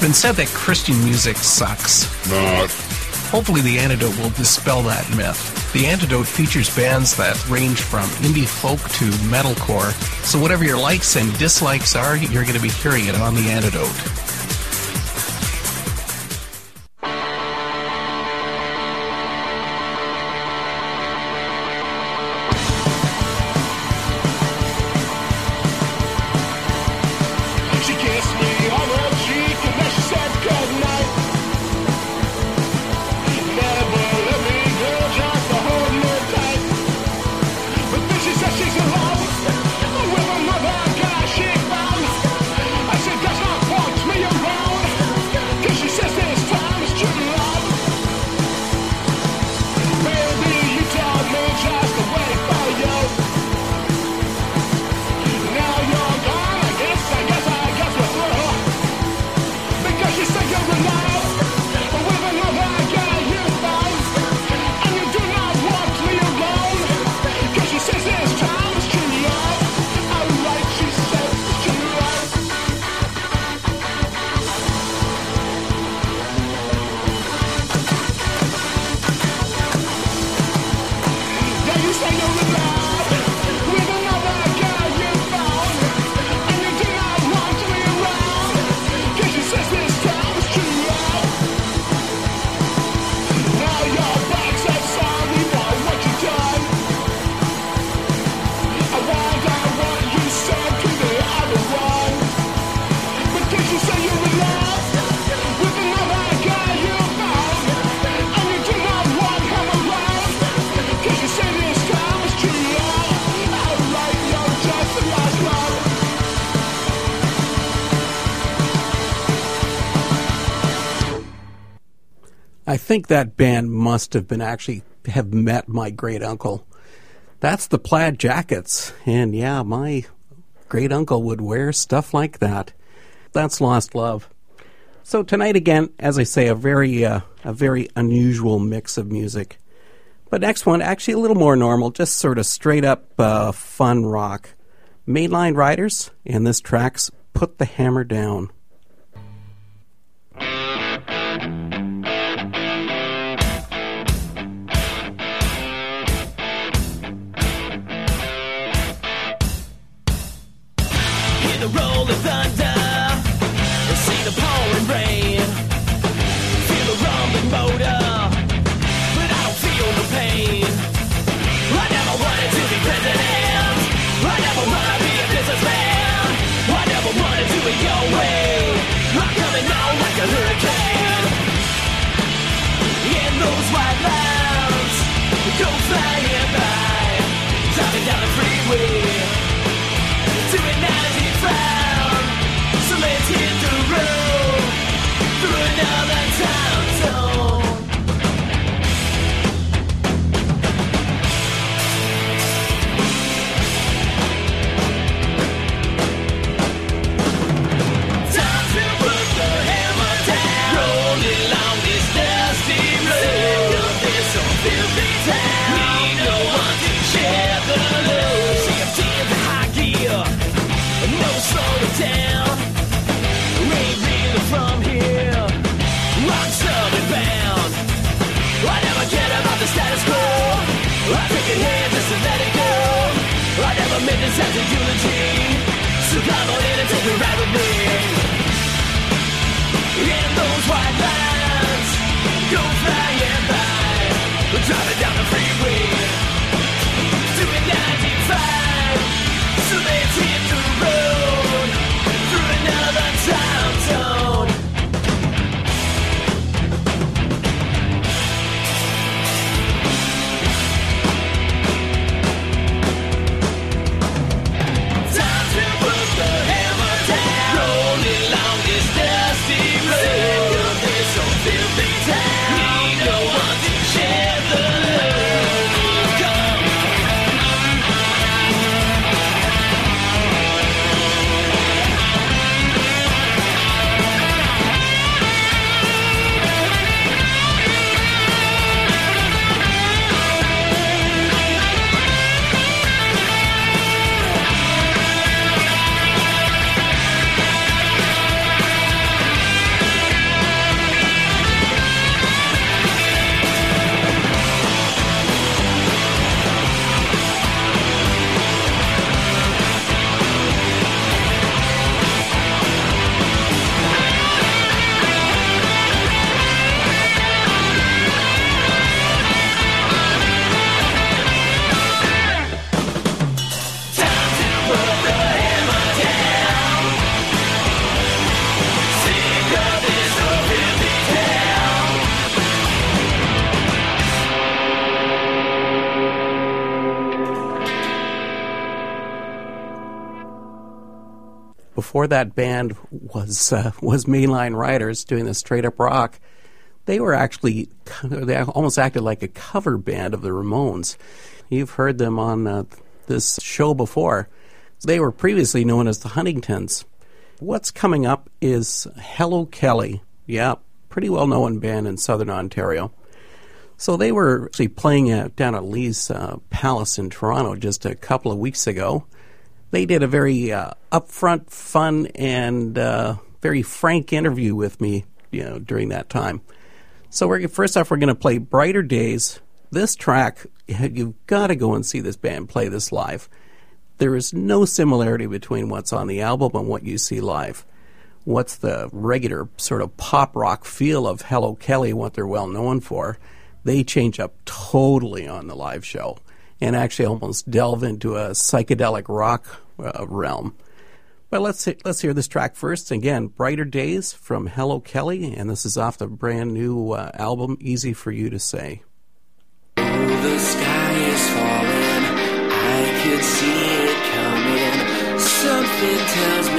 been said that Christian music sucks. Not. Hopefully, the antidote will dispel that myth. The antidote features bands that range from indie folk to metalcore, so whatever your likes and dislikes are, you're going to be hearing it on the antidote. Think that band must have been actually have met my great uncle. That's the plaid jackets. And yeah, my great uncle would wear stuff like that. That's Lost Love. So tonight again, as I say, a very uh, a very unusual mix of music. But next one, actually a little more normal, just sort of straight up uh, fun rock. Mainline Riders, and this track's Put the Hammer Down. Before that band was uh, was Mainline Riders doing the straight up rock, they were actually they almost acted like a cover band of the Ramones. You've heard them on uh, this show before. They were previously known as the Huntingtons. What's coming up is Hello Kelly. Yeah, pretty well known band in southern Ontario. So they were actually playing at, down at Lee's uh, Palace in Toronto just a couple of weeks ago. They did a very uh, upfront, fun, and uh, very frank interview with me, you know, during that time. So first off, we're going to play "Brighter Days." This track, you've got to go and see this band play this live. There is no similarity between what's on the album and what you see live. What's the regular sort of pop rock feel of Hello Kelly, what they're well known for, they change up totally on the live show and actually almost delve into a psychedelic rock uh, realm. But let's let's hear this track first. Again, "Brighter Days" from Hello Kelly, and this is off the brand new uh, album "Easy for You to Say." the sky is falling. I could see it coming. Something tells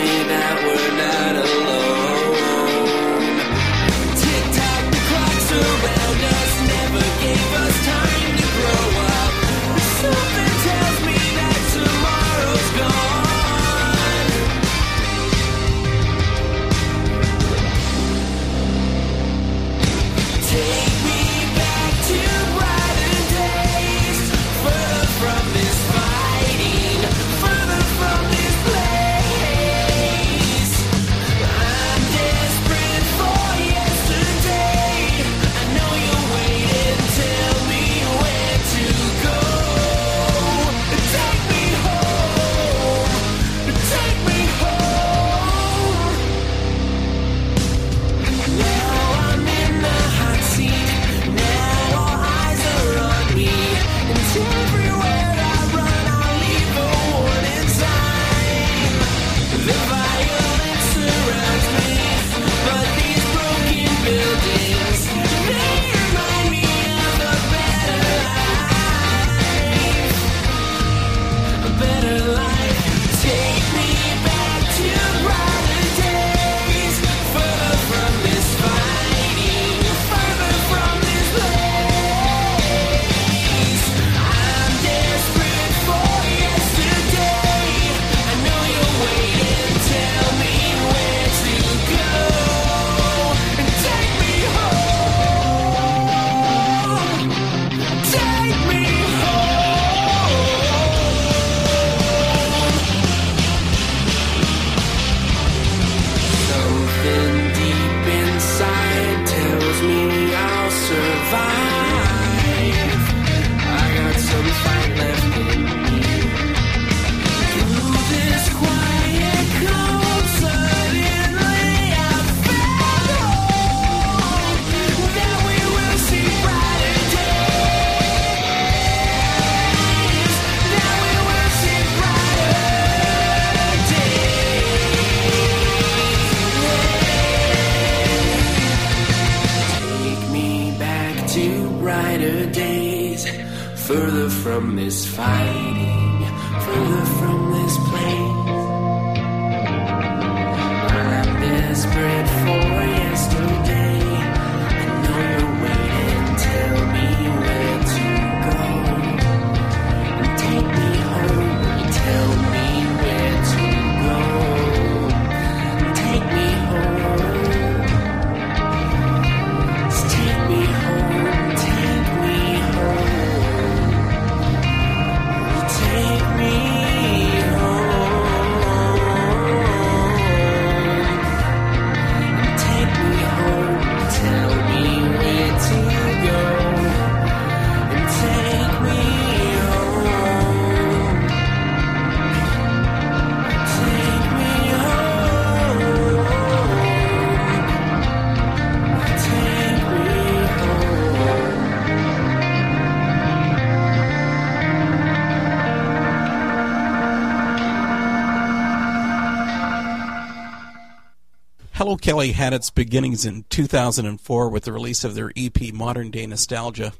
Kelly had its beginnings in 2004 with the release of their EP Modern Day Nostalgia.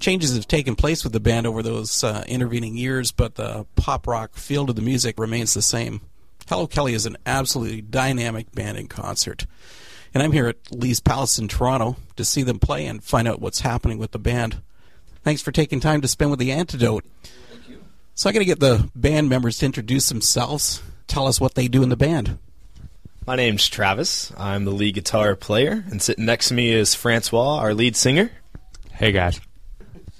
Changes have taken place with the band over those uh, intervening years, but the pop rock feel to the music remains the same. Hello Kelly is an absolutely dynamic band in concert. And I'm here at Lee's Palace in Toronto to see them play and find out what's happening with the band. Thanks for taking time to spend with the Antidote. So I'm going to get the band members to introduce themselves, tell us what they do in the band. My name's Travis. I'm the lead guitar player, and sitting next to me is Francois, our lead singer. Hey guys.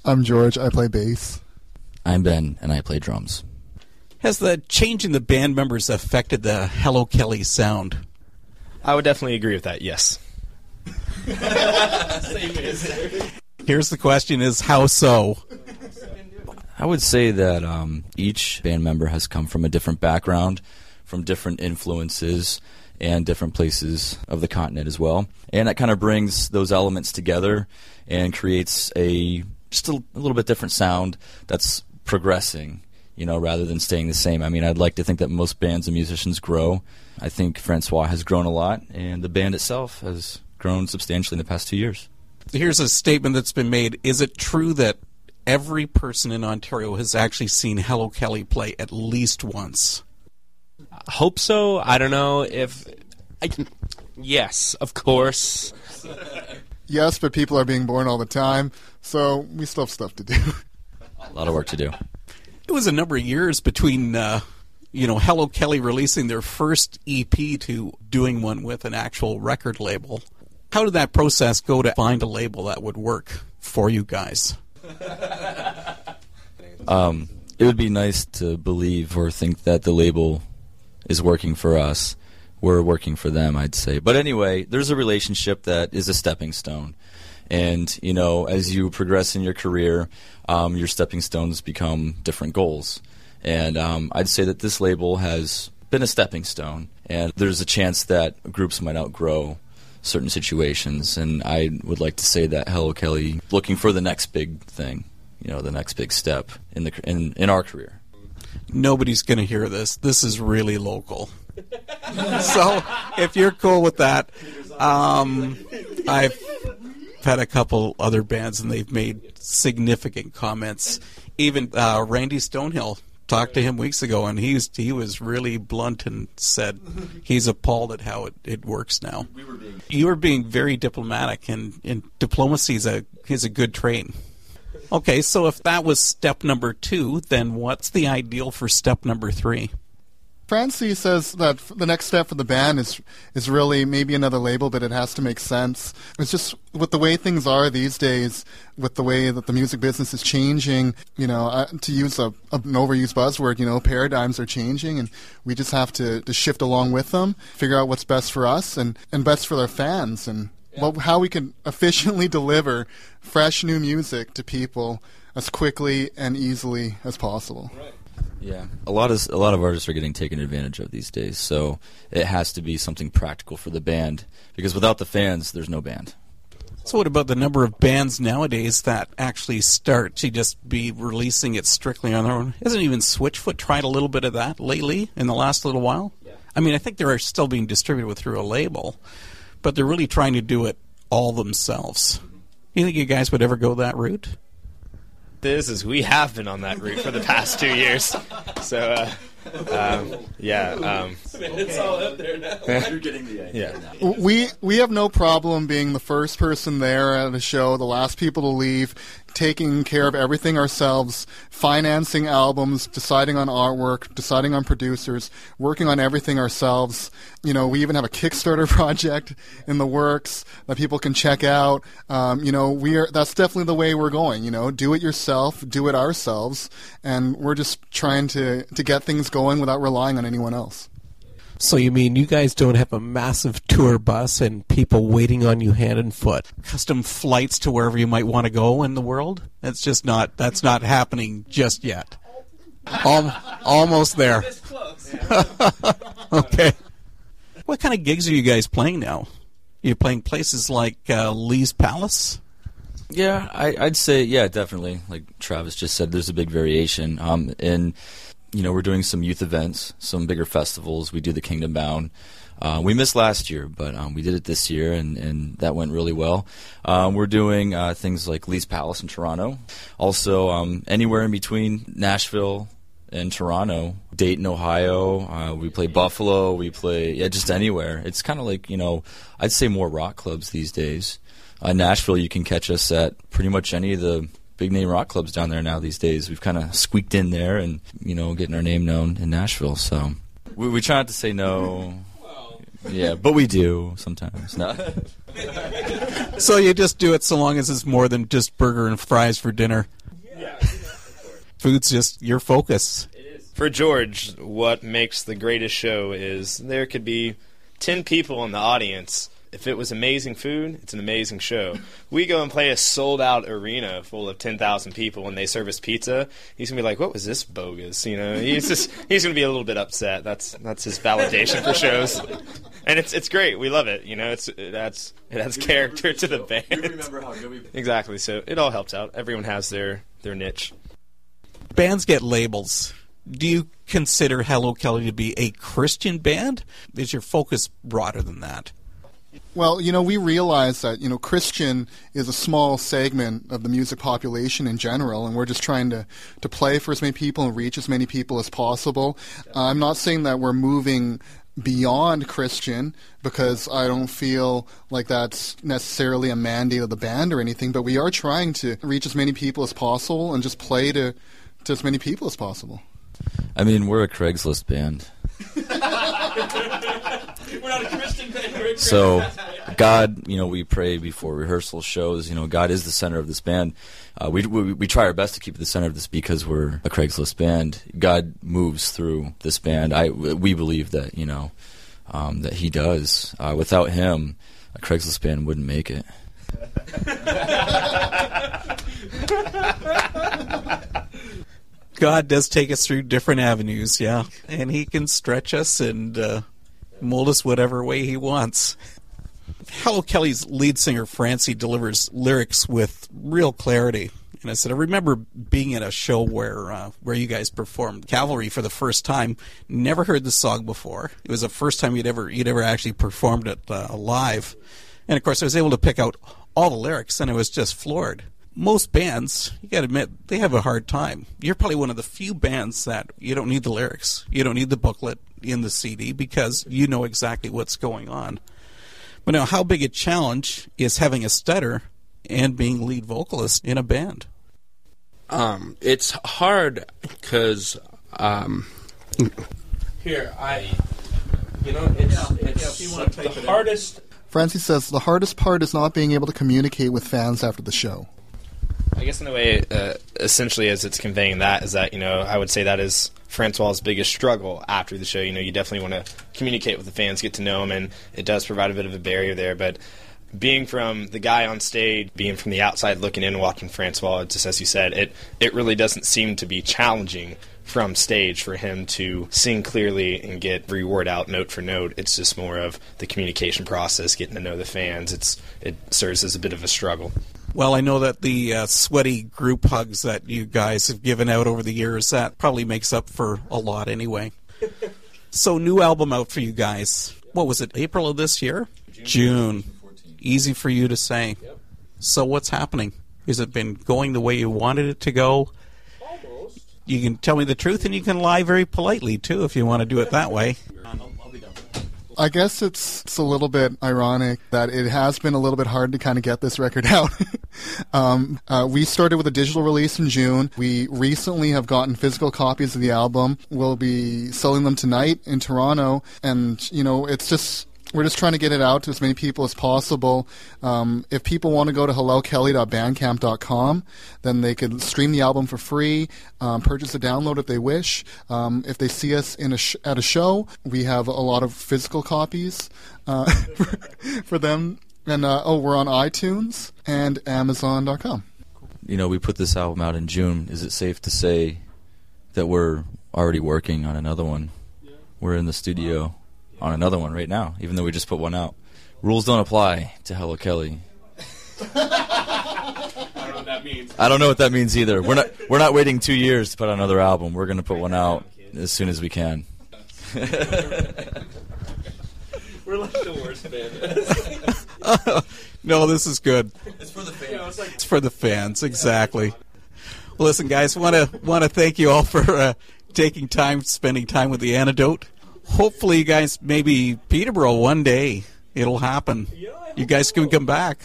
I'm George. I play bass. I'm Ben, and I play drums. Has the change in the band members affected the Hello Kelly sound? I would definitely agree with that. Yes. Here's the question is how so? I would say that um, each band member has come from a different background, from different influences, and different places of the continent as well. And that kind of brings those elements together and creates a just a, a little bit different sound that's progressing, you know, rather than staying the same. I mean, I'd like to think that most bands and musicians grow. I think Francois has grown a lot, and the band itself has grown substantially in the past two years. Here's a statement that's been made. Is it true that every person in Ontario has actually seen Hello Kelly play at least once? Hope so. I don't know if. I, yes, of course. Yes, but people are being born all the time, so we still have stuff to do. A lot of work to do. It was a number of years between, uh, you know, Hello Kelly releasing their first EP to doing one with an actual record label. How did that process go to find a label that would work for you guys? Um, it would be nice to believe or think that the label is working for us. We're working for them, I'd say. But anyway, there's a relationship that is a stepping stone. And, you know, as you progress in your career, um, your stepping stones become different goals. And um, I'd say that this label has been a stepping stone. And there's a chance that groups might outgrow certain situations. And I would like to say that Hello Kelly looking for the next big thing, you know, the next big step in the in, in our career. Nobody's going to hear this. This is really local. so if you're cool with that, um, I've had a couple other bands and they've made significant comments. Even uh, Randy Stonehill talked to him weeks ago and he's he was really blunt and said he's appalled at how it, it works now. you were being very diplomatic and, and diplomacy is a is a good trait. Okay, so if that was step number two, then what's the ideal for step number three? Francy says that the next step for the band is is really maybe another label, but it has to make sense. It's just with the way things are these days, with the way that the music business is changing. You know, to use a, an overused buzzword, you know, paradigms are changing, and we just have to, to shift along with them, figure out what's best for us and, and best for their fans, and what, how we can efficiently deliver fresh new music to people as quickly and easily as possible. Yeah, a lot of a lot of artists are getting taken advantage of these days. So it has to be something practical for the band because without the fans, there's no band. So what about the number of bands nowadays that actually start to just be releasing it strictly on their own? Isn't even Switchfoot tried a little bit of that lately in the last little while? I mean, I think they're still being distributed through a label, but they're really trying to do it all themselves. You think you guys would ever go that route? This is we have been on that route for the past two years. So, uh, um, yeah, um, it's all up there now. You're getting the idea. yeah. We we have no problem being the first person there at a show, the last people to leave, taking care of everything ourselves, financing albums, deciding on artwork, deciding on producers, working on everything ourselves. You know, we even have a Kickstarter project in the works that people can check out. Um, you know, we are that's definitely the way we're going. You know, do it yourself, do it ourselves, and we're just trying to to get things going without relying on anyone else. So you mean you guys don't have a massive tour bus and people waiting on you hand and foot? Custom flights to wherever you might want to go in the world? That's just not that's not happening just yet. Al- almost there. okay. What kind of gigs are you guys playing now? You're playing places like uh, Lee's Palace? Yeah, I, I'd say yeah, definitely. Like Travis just said, there's a big variation. Um, and you know, we're doing some youth events, some bigger festivals. We do the Kingdom Bound. Uh, we missed last year, but um, we did it this year, and, and that went really well. Um, we're doing uh, things like Lee's Palace in Toronto. Also, um, anywhere in between Nashville and Toronto, Dayton, Ohio. Uh, we play Buffalo. We play yeah, just anywhere. It's kind of like you know, I'd say more rock clubs these days. Uh, Nashville, you can catch us at pretty much any of the big name rock clubs down there now these days. We've kind of squeaked in there and you know getting our name known in Nashville. So we, we try not to say no. Yeah, but we do sometimes. No. So you just do it so long as it's more than just burger and fries for dinner. Yeah. Food's just your focus. For George, what makes the greatest show is there could be 10 people in the audience. If it was amazing food, it's an amazing show. We go and play a sold out arena full of 10,000 people and they serve us pizza. He's going to be like, what was this bogus? You know, he's just, he's going to be a little bit upset. That's, that's his validation for shows. And it's, it's great. We love it. You know, it's, it adds, it adds character to the band. Exactly. So it all helps out. Everyone has their, their niche. Bands get labels. Do you consider Hello Kelly to be a Christian band? Is your focus broader than that? Well, you know, we realize that, you know, Christian is a small segment of the music population in general, and we're just trying to, to play for as many people and reach as many people as possible. Uh, I'm not saying that we're moving beyond Christian because I don't feel like that's necessarily a mandate of the band or anything, but we are trying to reach as many people as possible and just play to, to as many people as possible. I mean, we're a Craigslist band. So, God, you know, we pray before rehearsal shows. You know, God is the center of this band. Uh, we, we we try our best to keep it the center of this because we're a Craigslist band. God moves through this band. I we believe that you know um, that He does. Uh, without Him, a Craigslist band wouldn't make it. God does take us through different avenues, yeah, and He can stretch us and uh, mold us whatever way He wants. Hello Kelly's lead singer Francy delivers lyrics with real clarity. And I said, I remember being at a show where uh, where you guys performed Calvary for the first time. Never heard the song before. It was the first time you'd ever you'd ever actually performed it uh, live. And of course, I was able to pick out all the lyrics, and I was just floored. Most bands, you got to admit, they have a hard time. You're probably one of the few bands that you don't need the lyrics, you don't need the booklet in the CD because you know exactly what's going on. But now, how big a challenge is having a stutter and being lead vocalist in a band? Um, it's hard because um, here I, you know, it's it's if you wanna type the it in. hardest. Francy says the hardest part is not being able to communicate with fans after the show. I guess in a way, uh, essentially, as it's conveying that is that you know I would say that is Francois's biggest struggle after the show. You know, you definitely want to communicate with the fans, get to know them, and it does provide a bit of a barrier there. But being from the guy on stage, being from the outside looking in, watching Francois, just as you said, it it really doesn't seem to be challenging from stage for him to sing clearly and get word out note for note. It's just more of the communication process, getting to know the fans. It's it serves as a bit of a struggle. Well, I know that the uh, sweaty group hugs that you guys have given out over the years that probably makes up for a lot anyway. so, new album out for you guys. What was it? April of this year? June. Easy for you to say. So, what's happening? Has it been going the way you wanted it to go? Almost. You can tell me the truth, and you can lie very politely too, if you want to do it that way. I guess it's, it's a little bit ironic that it has been a little bit hard to kind of get this record out. um, uh, we started with a digital release in June. We recently have gotten physical copies of the album. We'll be selling them tonight in Toronto, and you know, it's just we're just trying to get it out to as many people as possible. Um, if people want to go to hellokelly.bandcamp.com, then they can stream the album for free, um, purchase a download if they wish. Um, if they see us in a sh- at a show, we have a lot of physical copies uh, for them. And uh, oh, we're on iTunes and Amazon.com. You know, we put this album out in June. Is it safe to say that we're already working on another one? We're in the studio on another one right now, even though we just put one out. Rules don't apply to Hello Kelly. I don't know what that means. I don't know what that means either. We're not we're not waiting two years to put out another album. We're gonna put one out as soon as we can. We're like the worst band. no, this is good. it's for the fans. it's like It's for the fans, exactly. Well, listen, guys, want to want to thank you all for uh, taking time, spending time with the antidote. Hopefully, you guys, maybe Peterborough one day, it'll happen. You guys can come back.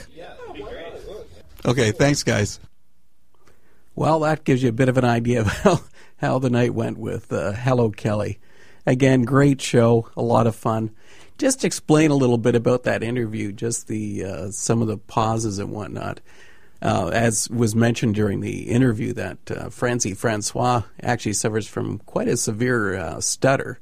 Okay, thanks, guys. Well, that gives you a bit of an idea of how, how the night went with uh, Hello Kelly. Again, great show, a lot of fun. Just explain a little bit about that interview, just the uh, some of the pauses and whatnot. Uh, as was mentioned during the interview, that uh, Francy Francois actually suffers from quite a severe uh, stutter.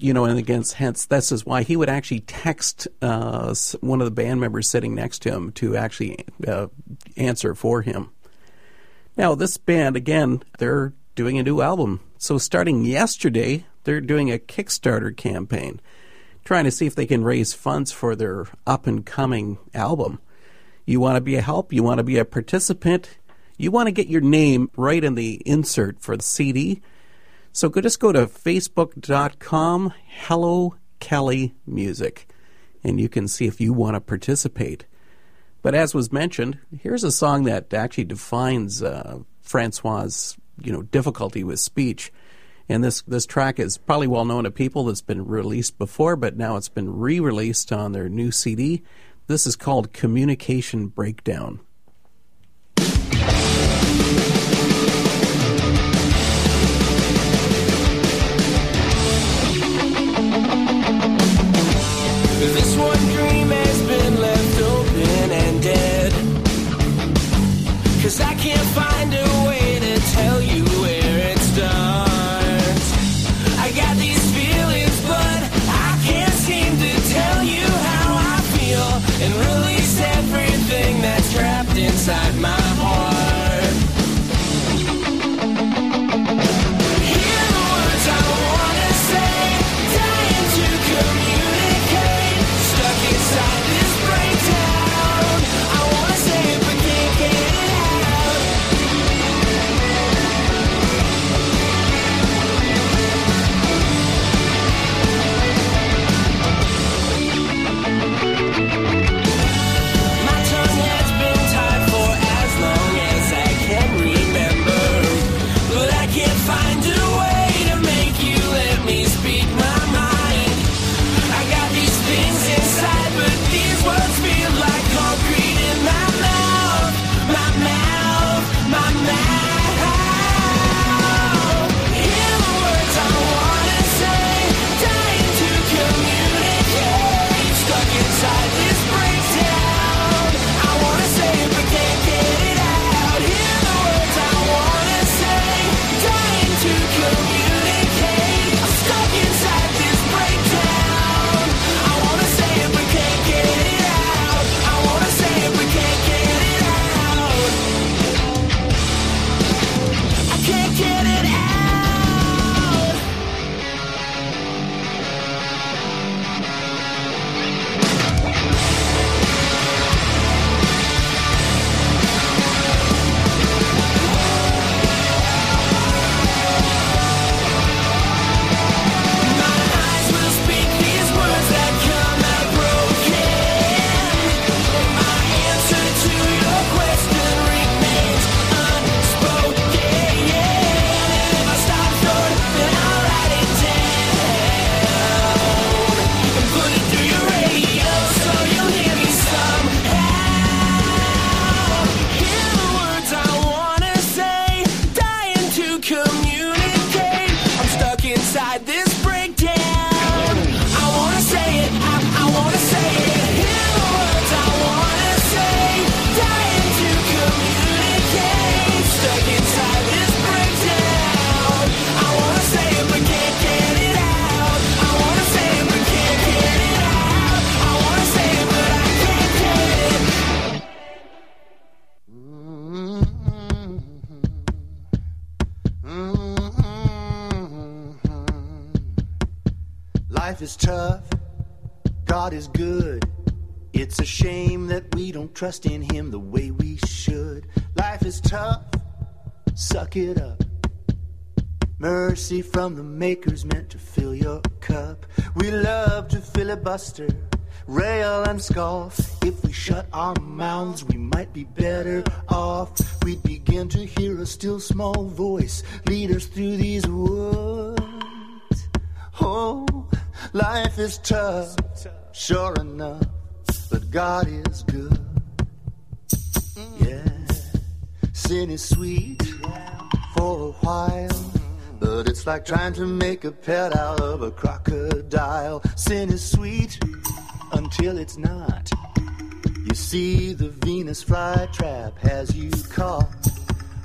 You know, and against hence this is why he would actually text uh, one of the band members sitting next to him to actually uh, answer for him. Now, this band, again, they're doing a new album. So, starting yesterday, they're doing a Kickstarter campaign, trying to see if they can raise funds for their up and coming album. You want to be a help, you want to be a participant, you want to get your name right in the insert for the CD. So, go, just go to facebook.com, Hello Kelly Music, and you can see if you want to participate. But as was mentioned, here's a song that actually defines uh, Francois's you know difficulty with speech. And this this track is probably well known to people. It's been released before, but now it's been re-released on their new CD. This is called Communication Breakdown. Tough, God is good. It's a shame that we don't trust in Him the way we should. Life is tough, suck it up. Mercy from the Maker's meant to fill your cup. We love to filibuster rail and scoff. If we shut our mouths, we might be better off. We'd begin to hear a still small voice lead us through these woods. Oh, life is tough, sure enough, but God is good. Yeah, sin is sweet for a while, but it's like trying to make a pet out of a crocodile. Sin is sweet until it's not. You see, the Venus flytrap has you caught.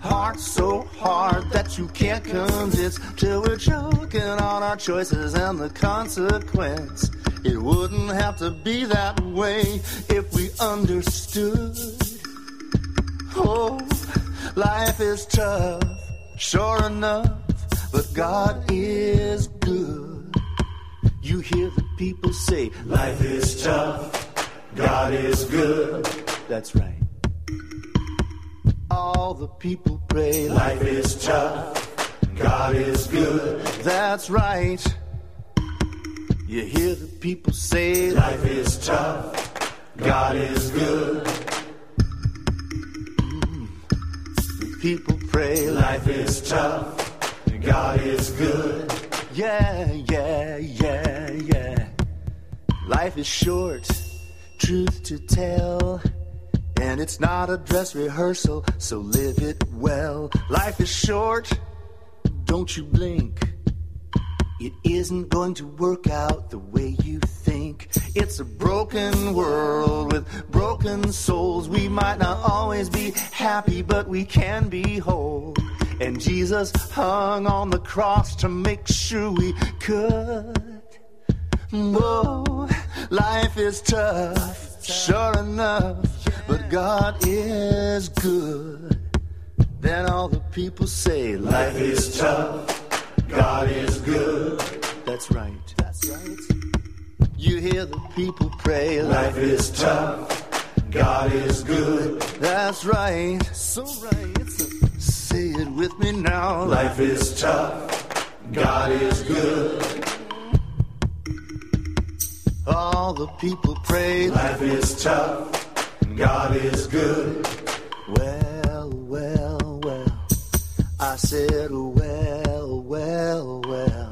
Heart so hard that you can't consist till we're choking on our choices and the consequence. It wouldn't have to be that way if we understood. Oh, life is tough, sure enough, but God is good. You hear the people say, Life is tough, God is good. That's right. All the people pray, Life is tough, God is good. That's right. You hear the people say, Life is tough, God is good. People pray, Life is tough, God is good. Yeah, yeah, yeah, yeah. Life is short, truth to tell. And it's not a dress rehearsal, so live it well. Life is short, don't you blink. It isn't going to work out the way you think. It's a broken world with broken souls. We might not always be happy, but we can be whole. And Jesus hung on the cross to make sure we could. Whoa, life is tough, sure enough, God is good. Then all the people say, Life is tough, God is good. That's right. That's right. You hear the people pray, Life is tough, God is good. That's right. So right. Say it with me now. Life is tough, God is good. All the people pray, Life is tough, God is good. Well, well, well. I said, well, well, well.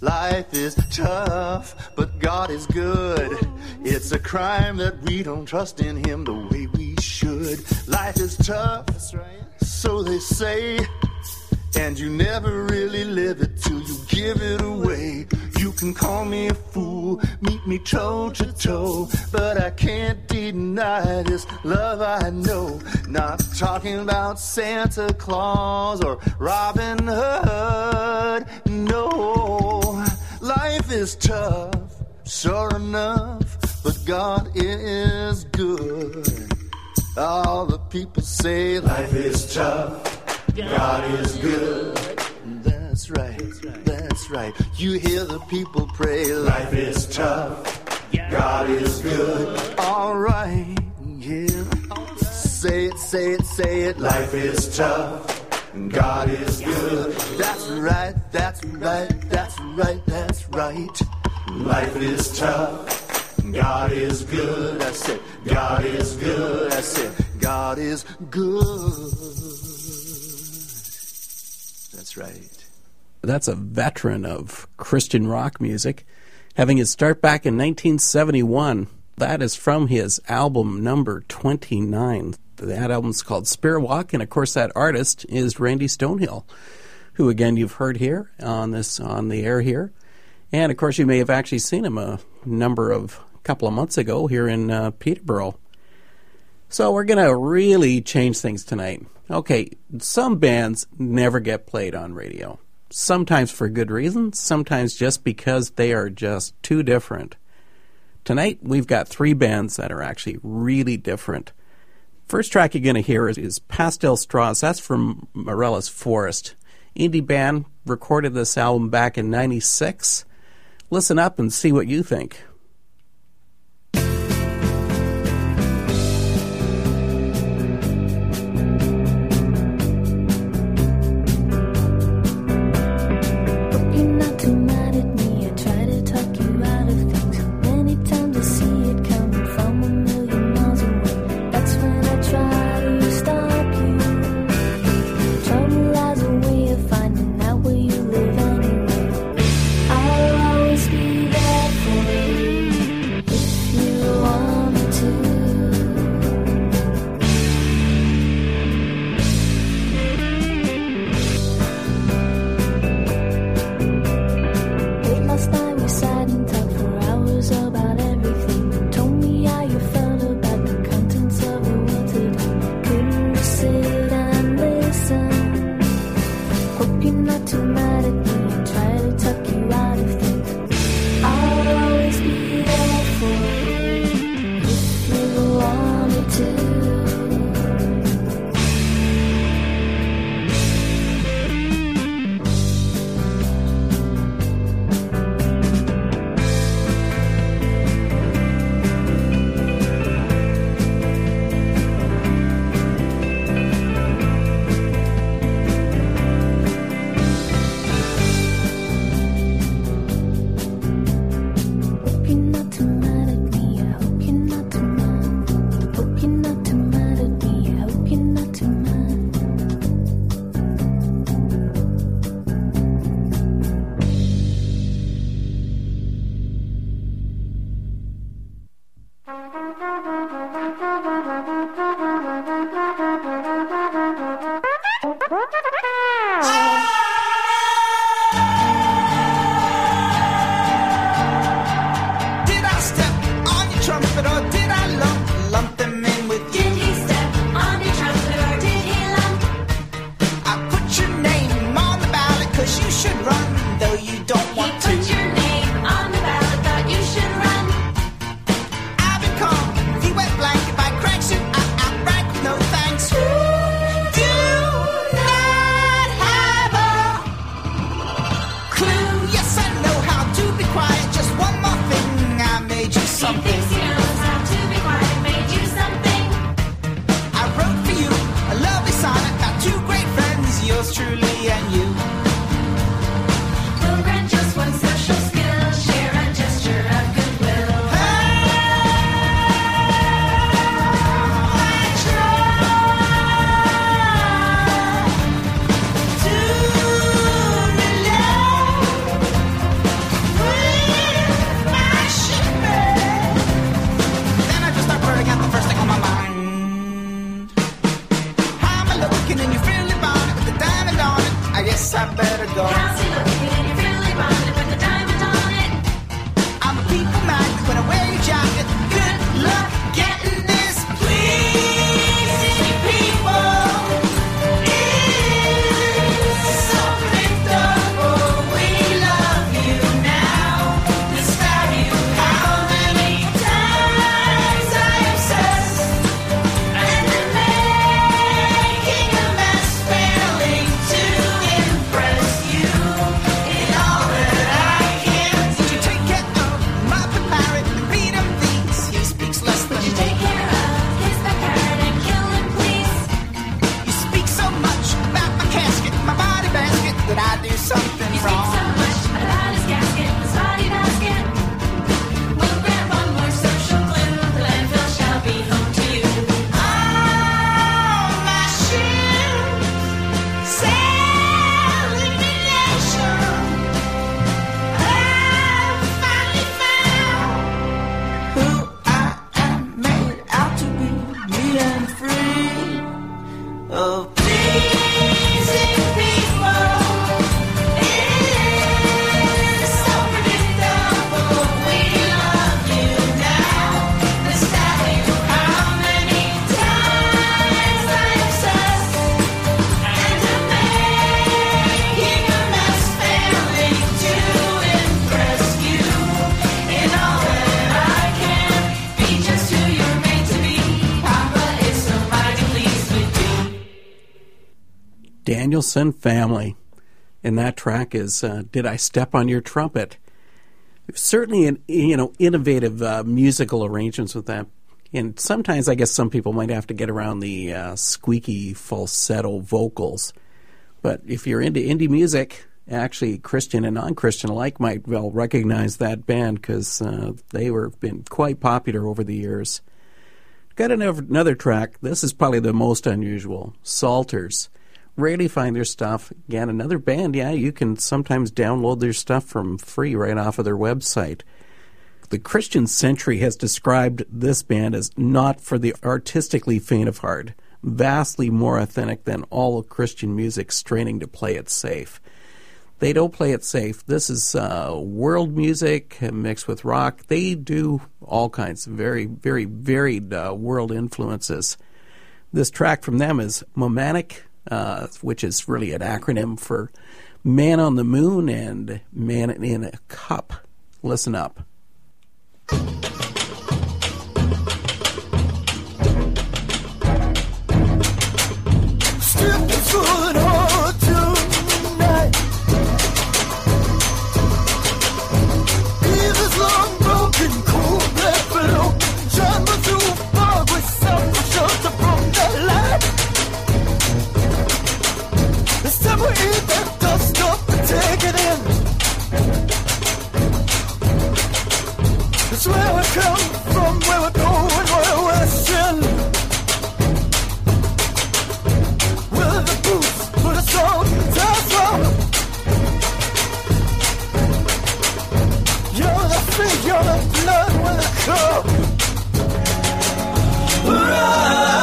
Life is tough, but God is good. It's a crime that we don't trust in Him the way we should. Life is tough, so they say. And you never really live it till you give it away. You can call me a fool, meet me toe to toe, but I can't deny this love I know. Not talking about Santa Claus or Robin Hood. No, life is tough, sure enough, but God is good. All the people say life is tough. God is good. That's right. That's right. You hear the people pray. Life is tough. God is good. All right. Yeah. Say it, say it, say it. Life is tough. God is good. That's right. That's right. That's right. That's right. Life is tough. God is good. That's it. God is good. That's it. God is good. That's right. That's a veteran of Christian rock music, having his start back in 1971. That is from his album number 29. That album's called Spirit Walk, and of course, that artist is Randy Stonehill, who again you've heard here on this on the air here, and of course you may have actually seen him a number of couple of months ago here in uh, Peterborough. So we're going to really change things tonight. Okay, some bands never get played on radio. Sometimes for good reasons, sometimes just because they are just too different. Tonight we've got three bands that are actually really different. First track you're going to hear is, is Pastel Straws. That's from Morella's Forest. Indie band recorded this album back in 96. Listen up and see what you think. Danielson Family. And that track is uh, Did I Step on Your Trumpet? Certainly, an, you know, innovative uh, musical arrangements with that. And sometimes I guess some people might have to get around the uh, squeaky falsetto vocals. But if you're into indie music, actually Christian and non-Christian alike might well recognize that band because uh, they were been quite popular over the years. Got another, another track. This is probably the most unusual. Psalters. Rarely find their stuff. Again, another band. Yeah, you can sometimes download their stuff from free right off of their website. The Christian Century has described this band as not for the artistically faint of heart, vastly more authentic than all of Christian music straining to play it safe. They don't play it safe. This is uh, world music mixed with rock. They do all kinds of very, very varied uh, world influences. This track from them is Momanic, uh, which is really an acronym for Man on the Moon and Man in a Cup. Listen up. come from, where we're going, where we're the boots put us on? You're the feet, you're the blood, we're the cup. Run!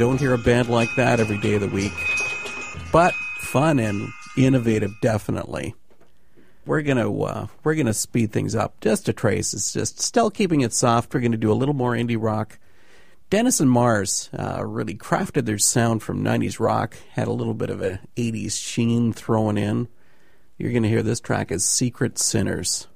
Don't hear a band like that every day of the week. But fun and innovative, definitely. We're gonna uh, we're gonna speed things up just a trace. It's just still keeping it soft. We're gonna do a little more indie rock. Denison Marrs uh, really crafted their sound from '90s rock. Had a little bit of a '80s sheen thrown in. You're gonna hear this track as "Secret Sinners."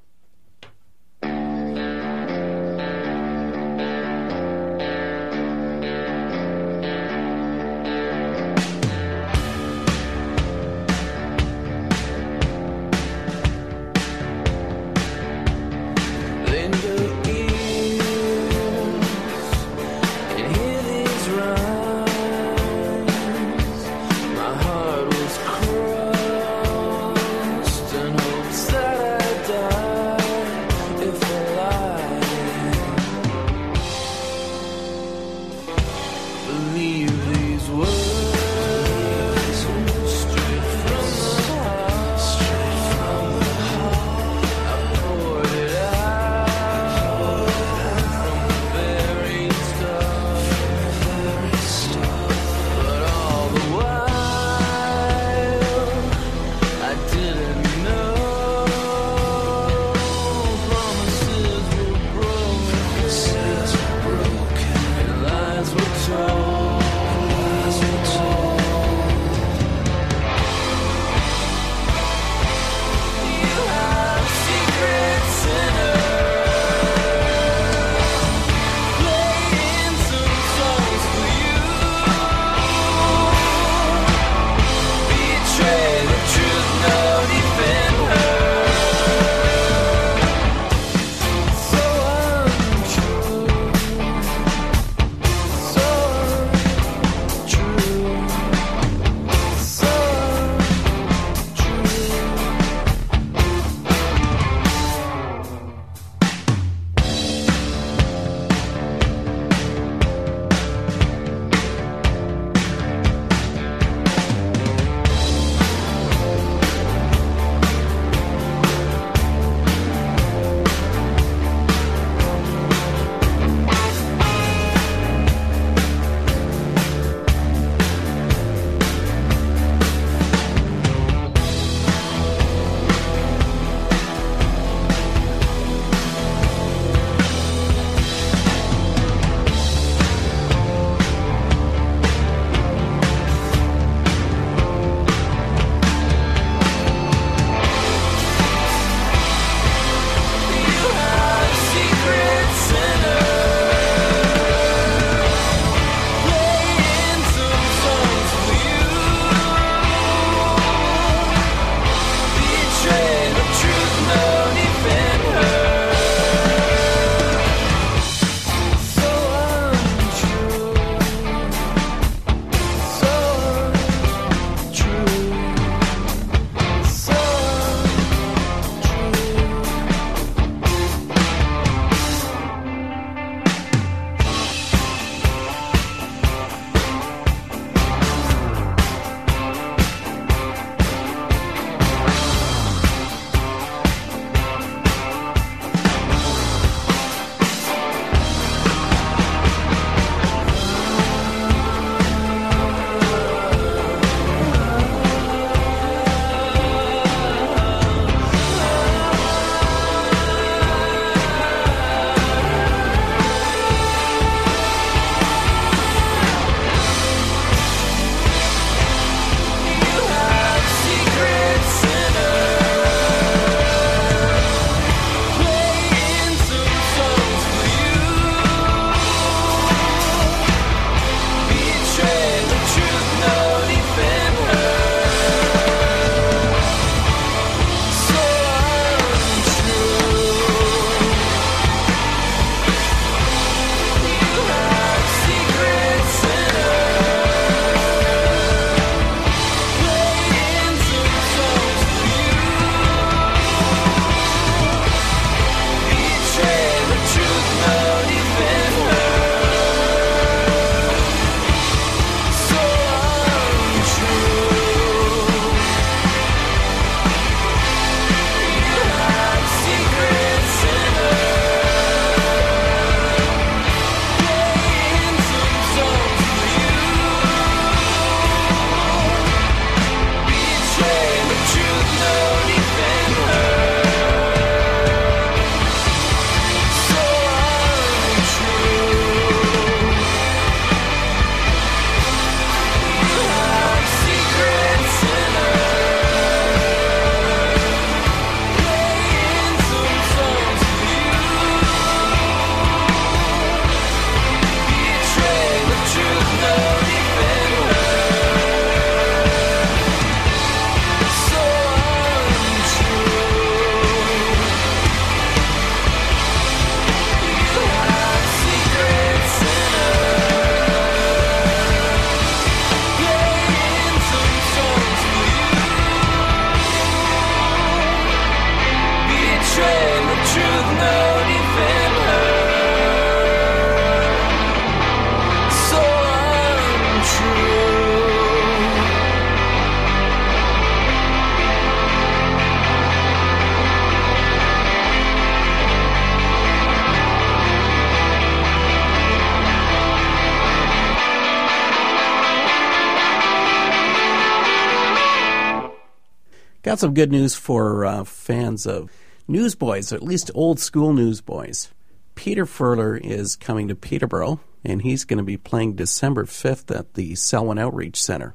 Got some good news for uh, fans of newsboys, or at least old school newsboys. Peter Furler is coming to Peterborough, and he's going to be playing December 5th at the Selwyn Outreach Center.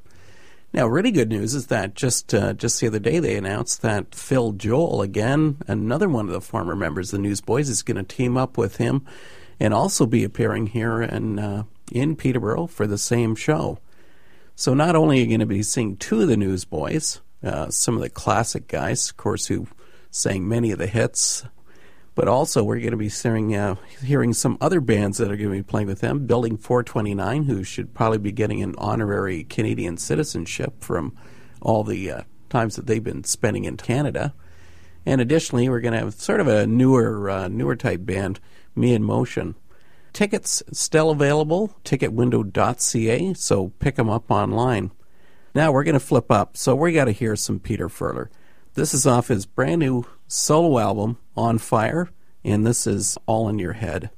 Now, really good news is that just uh, just the other day they announced that Phil Joel, again another one of the former members of the Newsboys, is going to team up with him and also be appearing here in uh, in Peterborough for the same show. So not only are you going to be seeing two of the Newsboys, uh, some of the classic guys, of course, who sang many of the hits, but also we're going to be hearing, uh, hearing some other bands that are going to be playing with them. Building 429, who should probably be getting an honorary Canadian citizenship from all the uh, times that they've been spending in Canada. And additionally, we're going to have sort of a newer, uh, newer type band, Me in Motion. Tickets still available, ticketwindow.ca, so pick them up online. Now we're going to flip up, so we got to hear some Peter Furler. This is off his brand new solo album, On Fire, and this is All in Your Head.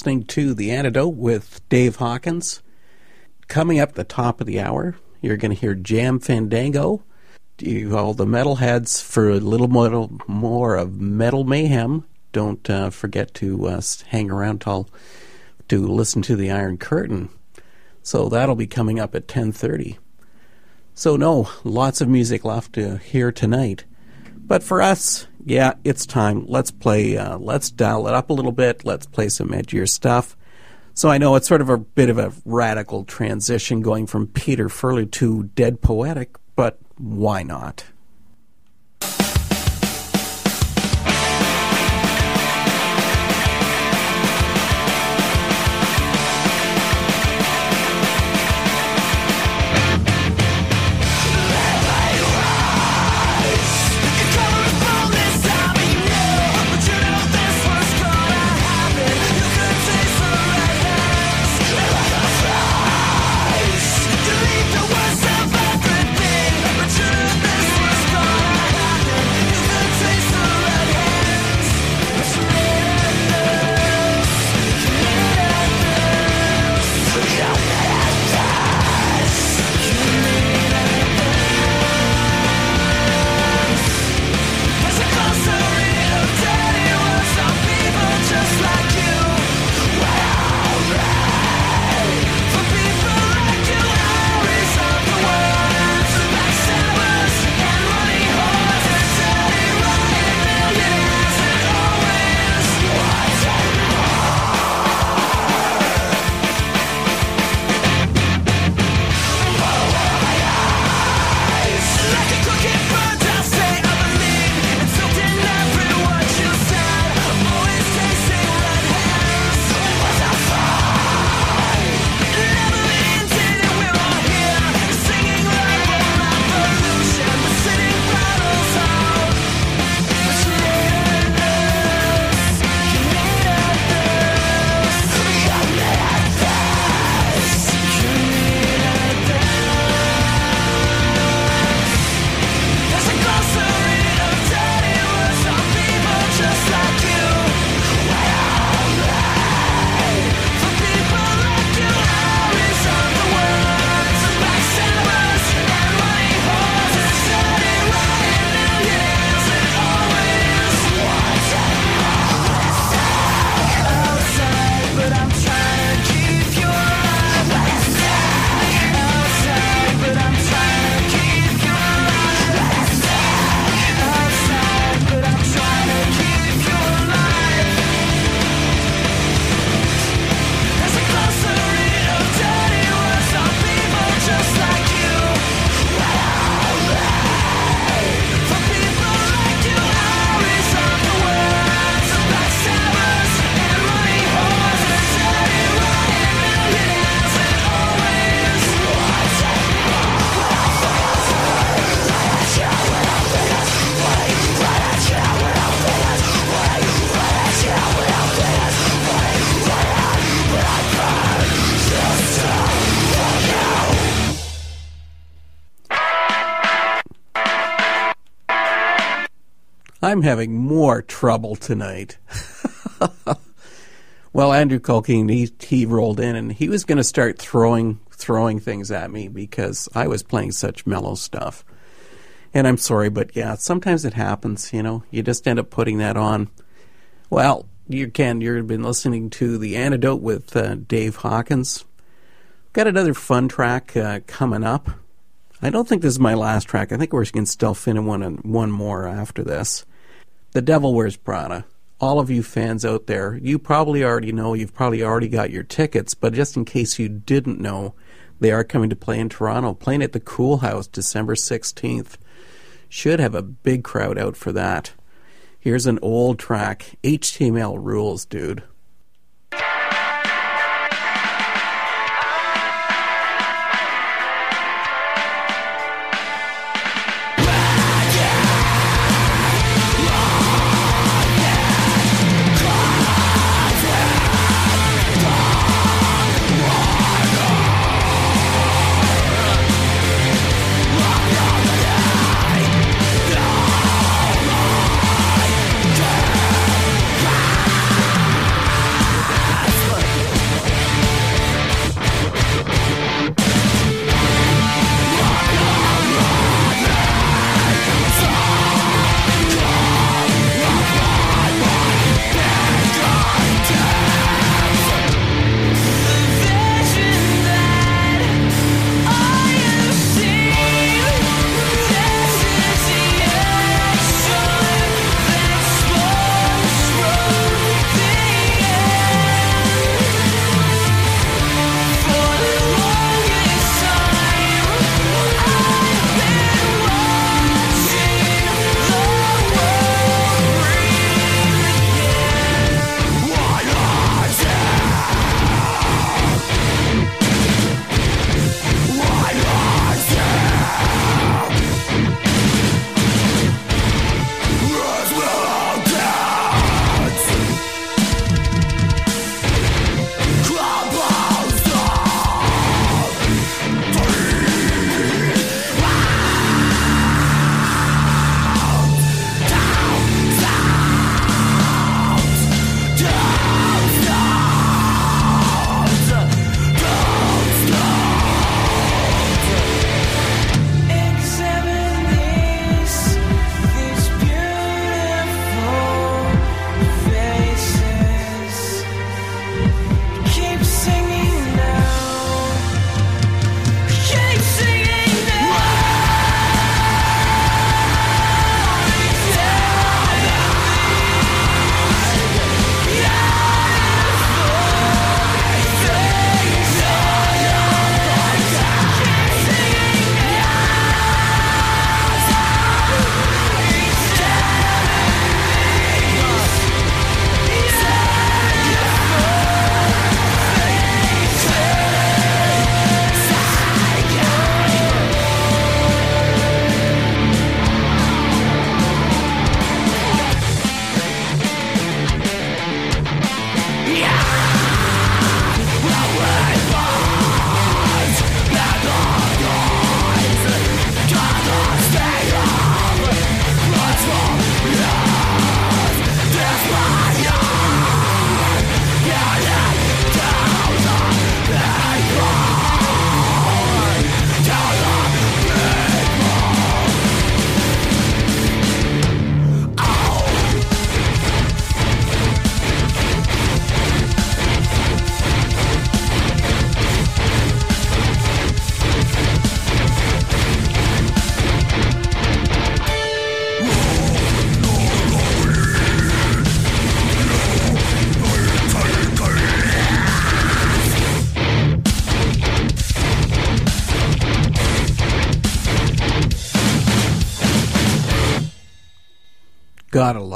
Listening to The Antidote with Dave Hawkins. Coming up the top of the hour, you're going to hear Jam Fandango. You all the metalheads for a little more, more of Metal Mayhem. Don't uh, forget to uh, hang around till to listen to the Iron Curtain. So that'll be coming up at 10:30. So no, lots of music left to hear tonight. But for us, yeah, it's time. Let's play. Uh, let's dial it up a little bit. Let's play some edgier stuff. So I know it's sort of a bit of a radical transition going from Peter Furler to Dead Poetic, but why not? I'm having more trouble tonight. well, Andrew Culkeen, he, he rolled in and he was going to start throwing throwing things at me because I was playing such mellow stuff. And I'm sorry, but yeah, sometimes it happens, you know. You just end up putting that on. Well, you can. You've been listening to The Antidote with uh, Dave Hawkins. Got another fun track uh, coming up. I don't think this is my last track. I think we're going to still fit in one, one more after this. The Devil Wears Prada. All of you fans out there, you probably already know, you've probably already got your tickets, but just in case you didn't know, they are coming to play in Toronto, playing at the Kool Haus December 16th. Should have a big crowd out for that. Here's an old track HTML rules, dude.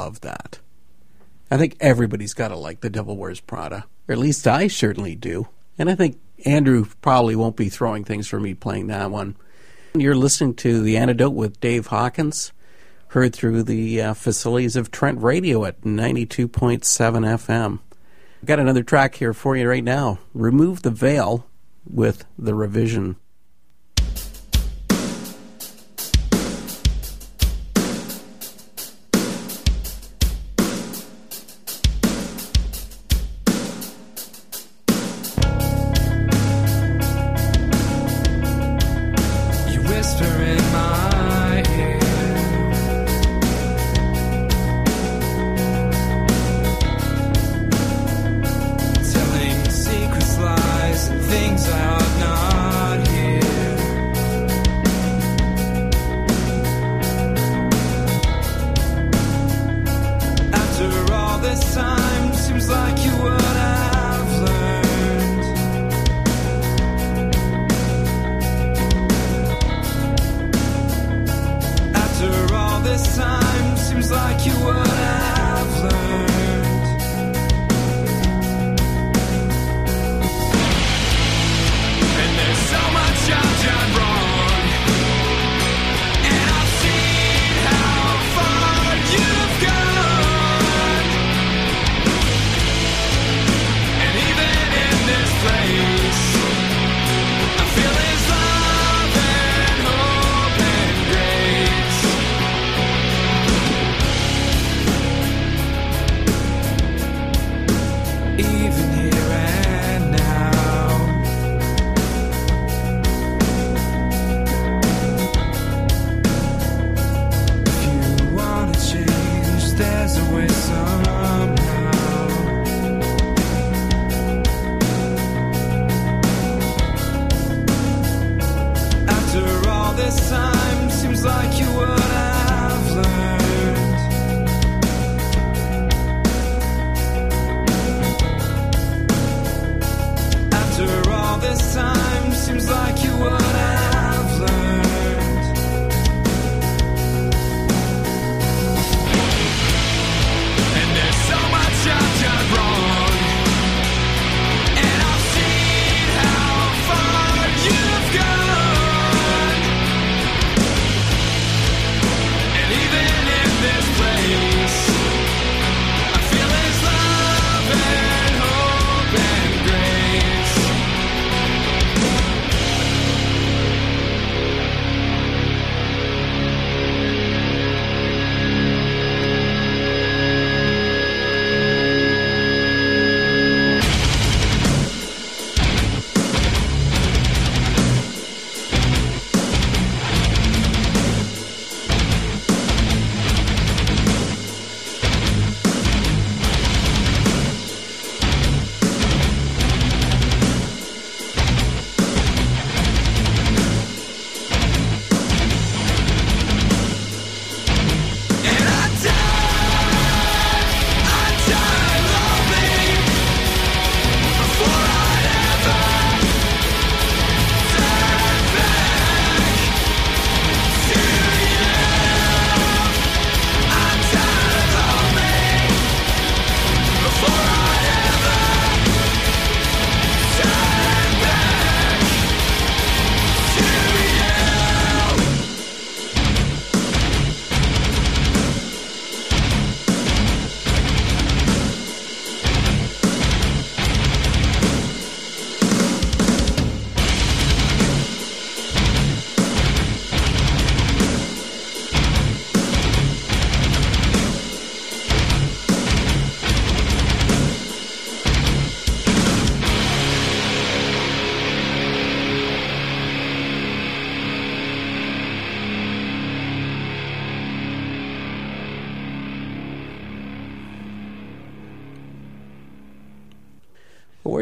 Love that. I think everybody's gotta like The Devil Wears Prada. Or at least I certainly do. And I think Andrew probably won't be throwing things for me playing that one. You're listening to The Antidote with Dave Hawkins, heard through the uh, facilities of Trent Radio at 92.7 FM. Got another track here for you right now. Remove the Veil with The Revision.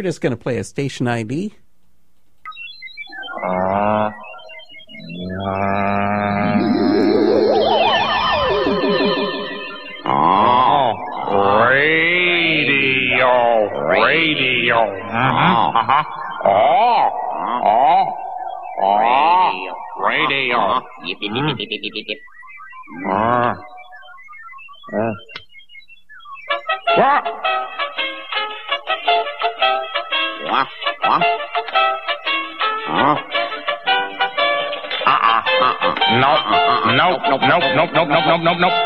Just going to play a station ID. Oh, radio, radio. Uh-huh. uh-huh. Oh, oh, oh, radio. Yip. Uh, Uh. What? What? Huh? Uh-uh, uh-uh. Nope, nope, nope, nope, nope, nope, nope, nope, nope, nope.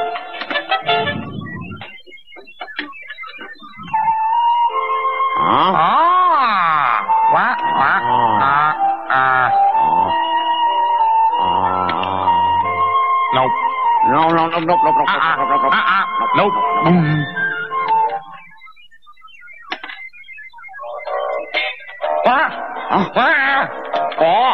Huh? Ah! What? What? Uh, uh. Nope. No, no, no, no, no, no, uh-uh, uh-uh, nope. Mm. What?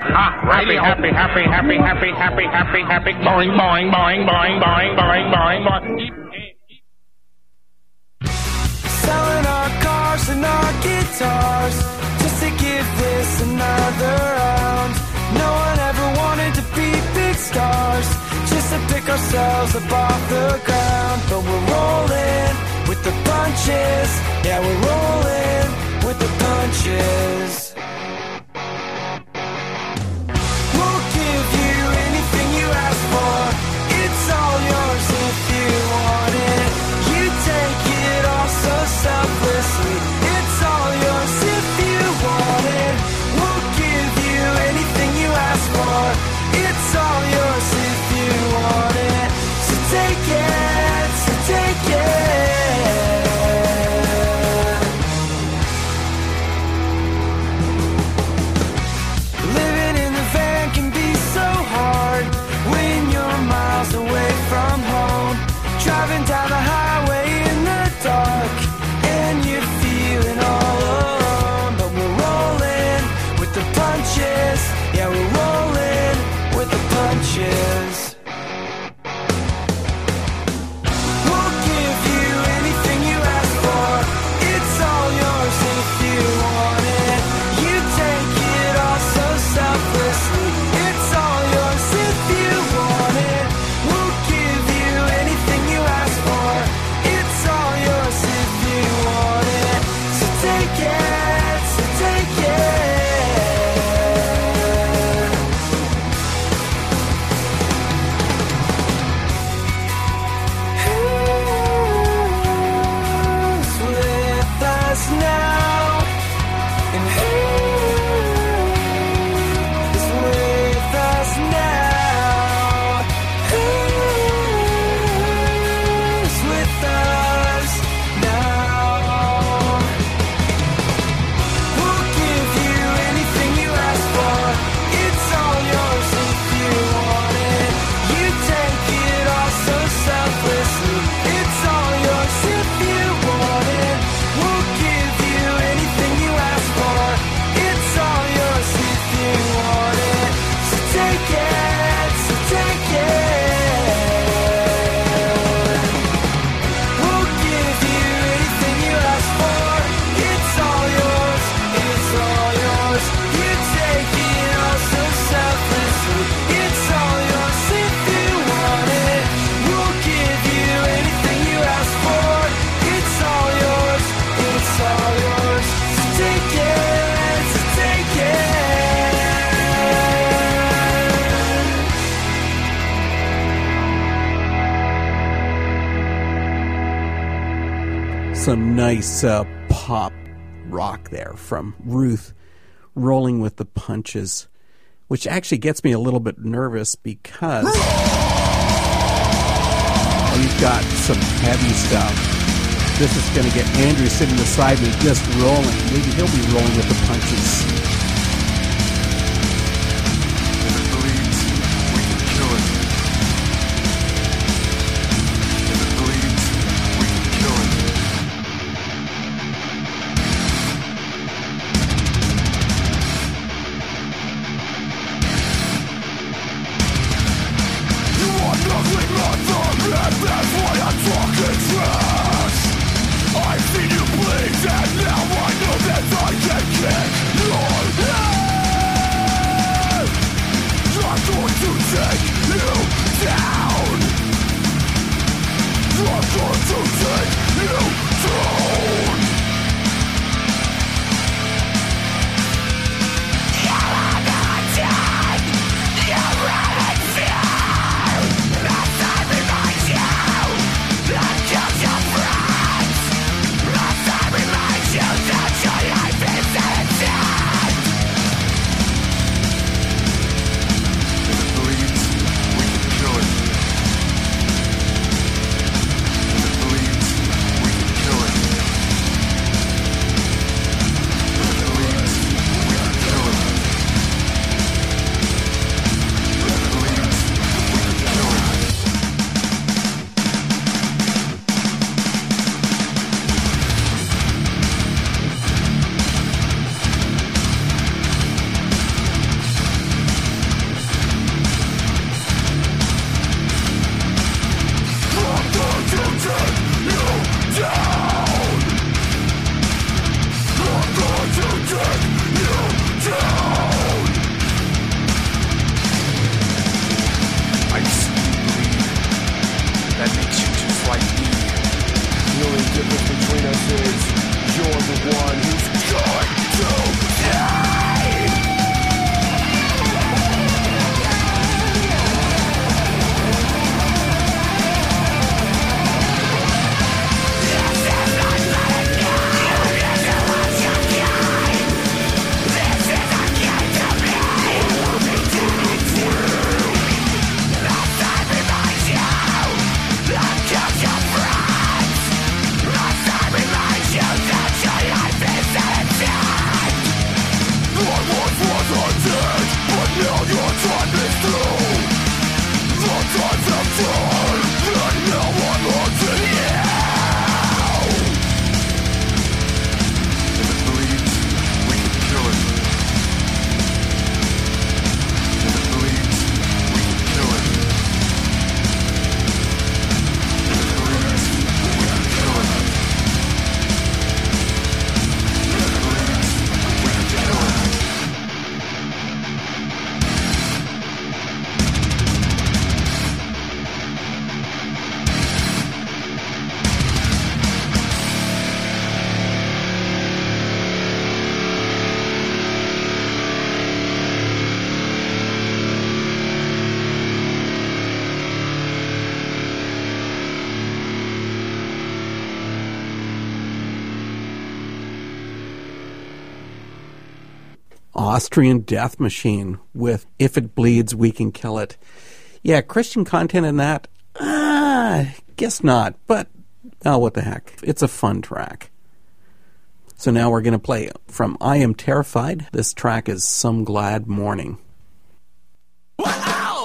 Ah, happy, happy, happy, happy, happy, happy, happy, happy, boing, boing, boing, boing, boing, boing, boing, boing. Selling our cars and our guitars just to give this another round. No one ever wanted to be big stars, just to pick ourselves up off the ground. But we're rolling with the punches, yeah, we're rolling with the punches. Nice uh, pop rock there from Ruth, rolling with the punches, which actually gets me a little bit nervous because we've got some heavy stuff. This is going to get Andrew sitting beside me just rolling. Maybe he'll be rolling with the punches. Austrian Death Machine with If It Bleeds, We Can Kill It. Yeah, Christian content in that? Ah, guess not, but oh, what the heck. It's a fun track. So now we're going to play from I Am Terrified. This track is Some Glad Morning. Has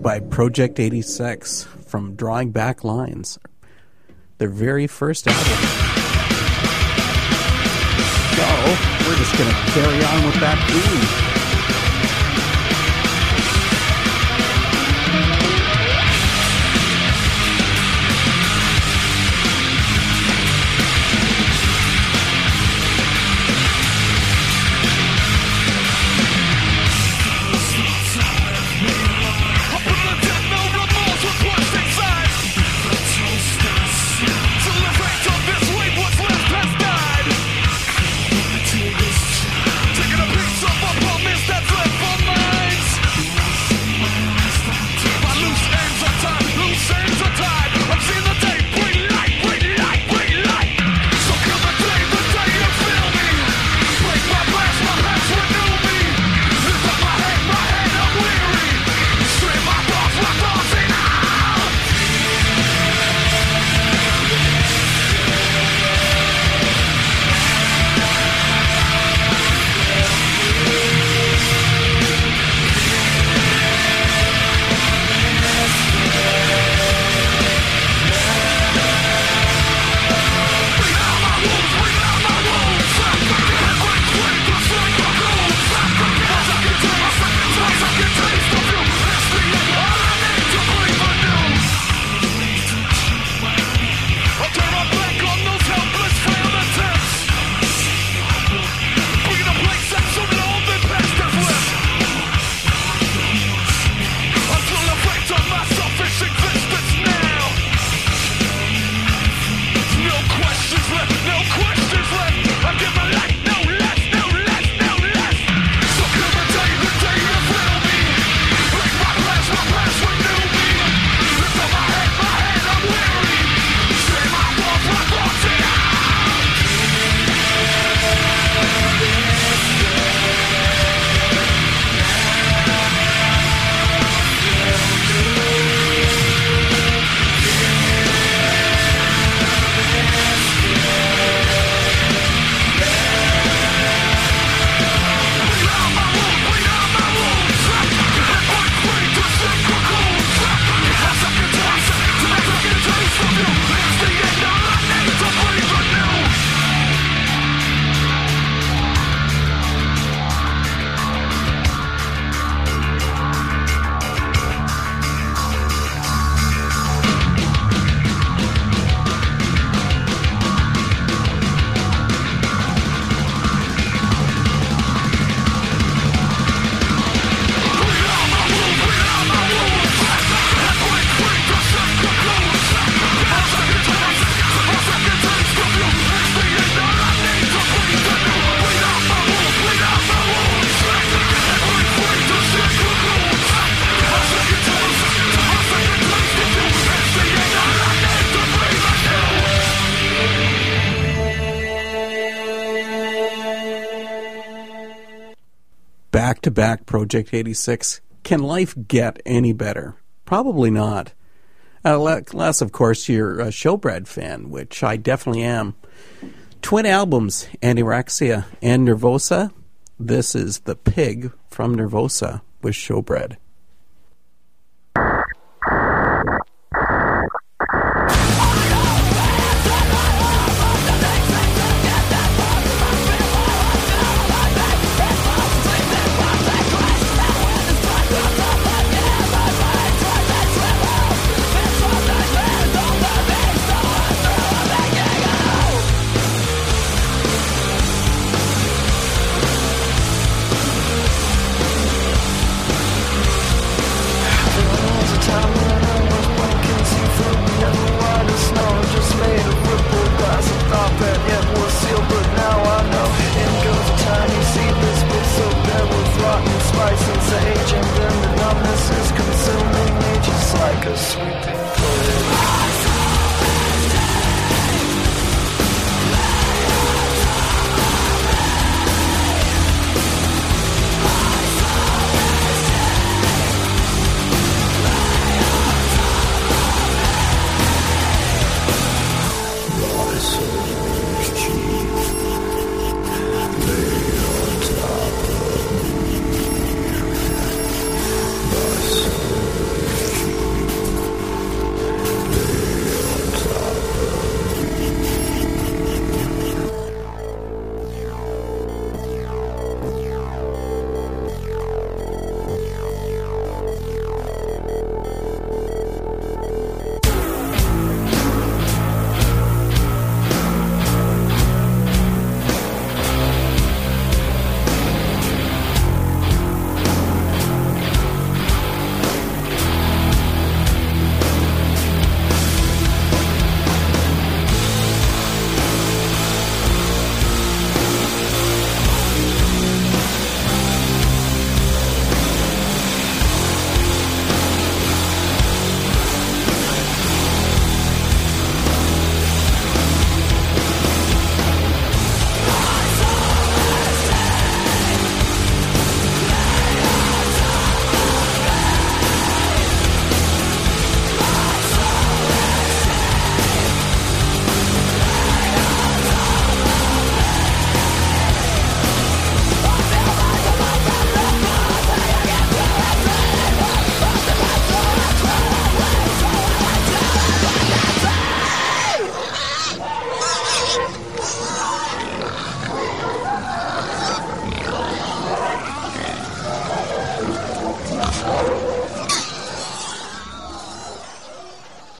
By Project 86 from Drawing Black Lines. Their very first album. So, we're just going to carry on with that theme. Project 86. Can life get any better? Probably not. Uh, Unless, of course, you're a uh, showbread fan, which I definitely am. Twin albums, Anorexia and Nervosa. This is The Pig from Nervosa with Showbread.